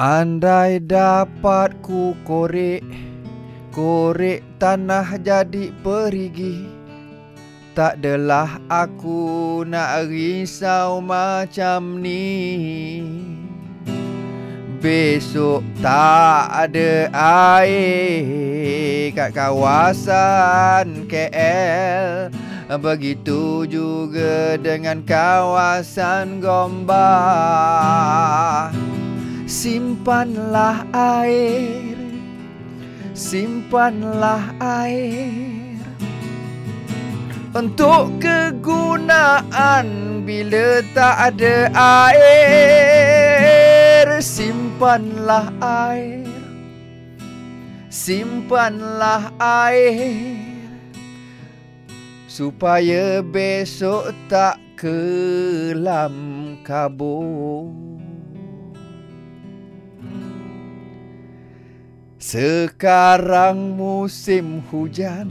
Andai dapat ku korek Korek tanah jadi perigi. Tak adalah aku nak risau macam ni. Besok tak ada air kat kawasan KL Begitu juga dengan kawasan Gombah Simpanlah air. Simpanlah air. Untuk kegunaan bila tak ada air Simpanlah air. Simpanlah air. Supaya besok tak kelam kabut Sekarang musim hujan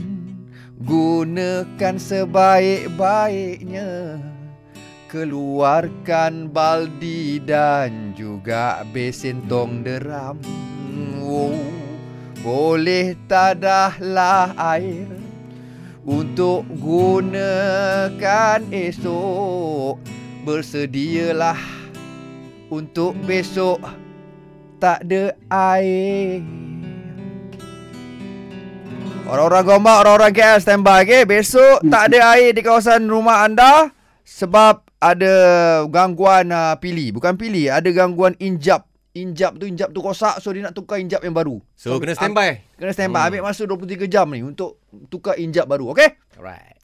Gunakan sebaik-baiknya. Keluarkan baldi dan juga besin tong deram. Oh, Boleh tadahlah air Untuk gunakan esok. Bersedialah untuk besok tak ada air Orang-orang Gombak, orang-orang KL standby okay? Besok tak ada air di kawasan rumah anda Sebab ada gangguan uh, pilih Bukan pilih, ada gangguan injap Injap tu, injap tu rosak So dia nak tukar injap yang baru So, kena standby. Kena standby, hmm. ambil masa 23 jam ni Untuk tukar injap baru, okay? Alright.